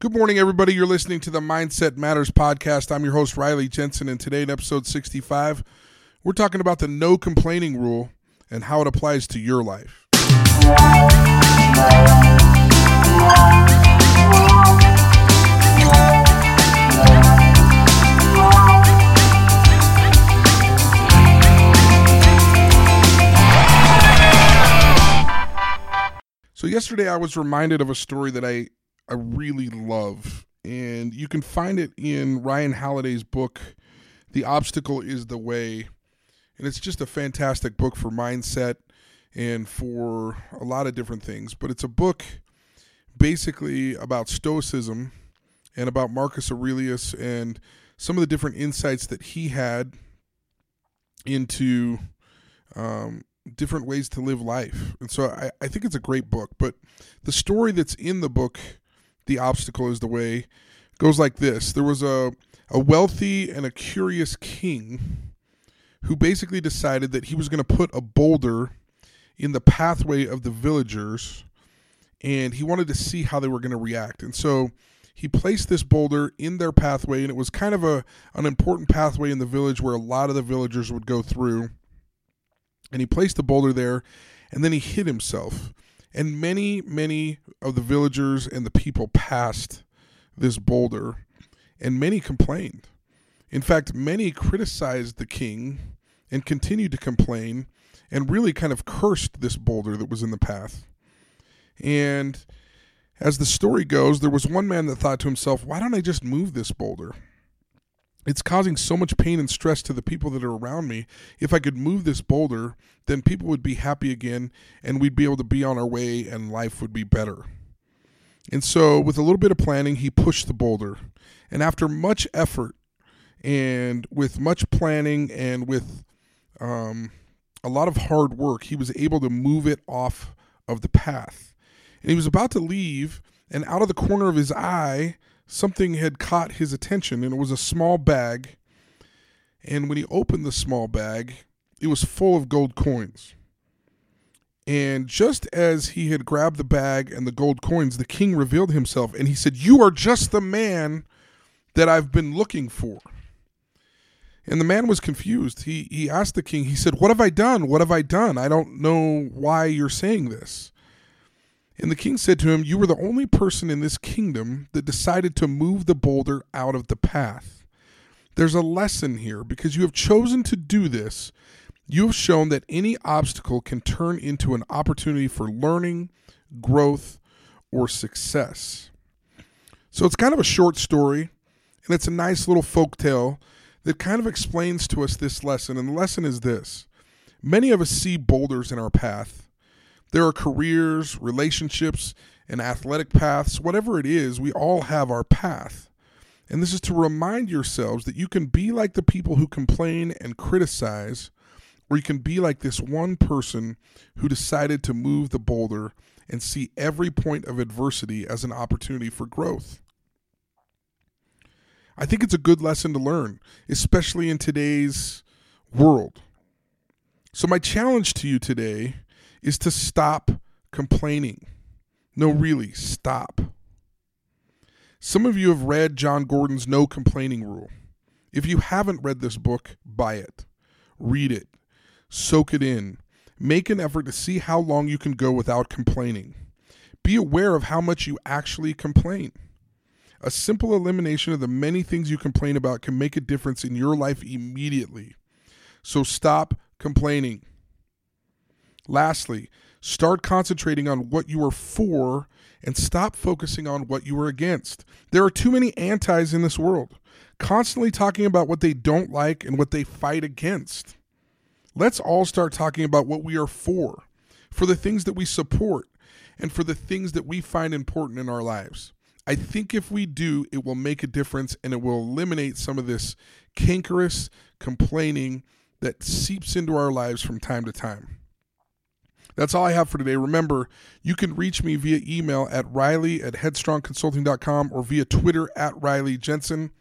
Good morning, everybody. You're listening to the Mindset Matters podcast. I'm your host, Riley Jensen, and today in episode 65, we're talking about the no complaining rule and how it applies to your life. So, yesterday I was reminded of a story that I I really love. And you can find it in Ryan Holiday's book, The Obstacle is the Way. And it's just a fantastic book for mindset and for a lot of different things. But it's a book basically about Stoicism and about Marcus Aurelius and some of the different insights that he had into um, different ways to live life. And so I, I think it's a great book. But the story that's in the book the obstacle is the way goes like this. There was a a wealthy and a curious king who basically decided that he was going to put a boulder in the pathway of the villagers and he wanted to see how they were going to react. And so he placed this boulder in their pathway and it was kind of a an important pathway in the village where a lot of the villagers would go through. And he placed the boulder there and then he hid himself and many, many of the villagers and the people passed this boulder, and many complained. In fact, many criticized the king and continued to complain and really kind of cursed this boulder that was in the path. And as the story goes, there was one man that thought to himself, why don't I just move this boulder? It's causing so much pain and stress to the people that are around me. If I could move this boulder, then people would be happy again and we'd be able to be on our way and life would be better. And so, with a little bit of planning, he pushed the boulder. And after much effort and with much planning and with um, a lot of hard work, he was able to move it off of the path. And he was about to leave, and out of the corner of his eye, something had caught his attention, and it was a small bag. And when he opened the small bag, it was full of gold coins. And just as he had grabbed the bag and the gold coins, the king revealed himself and he said, You are just the man that I've been looking for. And the man was confused. He, he asked the king, He said, What have I done? What have I done? I don't know why you're saying this. And the king said to him, You were the only person in this kingdom that decided to move the boulder out of the path. There's a lesson here because you have chosen to do this. You have shown that any obstacle can turn into an opportunity for learning, growth, or success. So it's kind of a short story, and it's a nice little folk tale that kind of explains to us this lesson. And the lesson is this many of us see boulders in our path there are careers, relationships, and athletic paths. Whatever it is, we all have our path. And this is to remind yourselves that you can be like the people who complain and criticize, or you can be like this one person who decided to move the boulder and see every point of adversity as an opportunity for growth. I think it's a good lesson to learn, especially in today's world. So, my challenge to you today is to stop complaining. No, really, stop. Some of you have read Jon Gordon's No Complaining Rule. If you haven't read this book, buy it, read it, soak it in, make an effort to see how long you can go without complaining. Be aware of how much you actually complain. A simple elimination of the many things you complain about can make a difference in your life immediately. So stop complaining. Lastly, start concentrating on what you are for and stop focusing on what you are against. There are too many antis in this world, constantly talking about what they don't like and what they fight against. Let's all start talking about what we are for, for the things that we support, and for the things that we find important in our lives. I think if we do, it will make a difference and it will eliminate some of this cankerous complaining that seeps into our lives from time to time. That's all I have for today. Remember, you can reach me via email at riley at headstrongconsulting.com or via Twitter at Riley Jensen.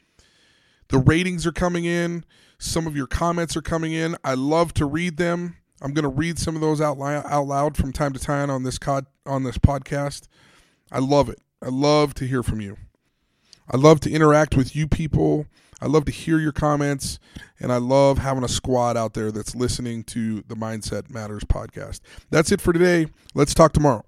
The ratings are coming in. Some of your comments are coming in. I love to read them. I'm going to read some of those out, out loud from time to time on this on this podcast. I love it. I love to hear from you. I love to interact with you people. I love to hear your comments, and I love having a squad out there that's listening to the Mindset Matters podcast. That's it for today. Let's talk tomorrow.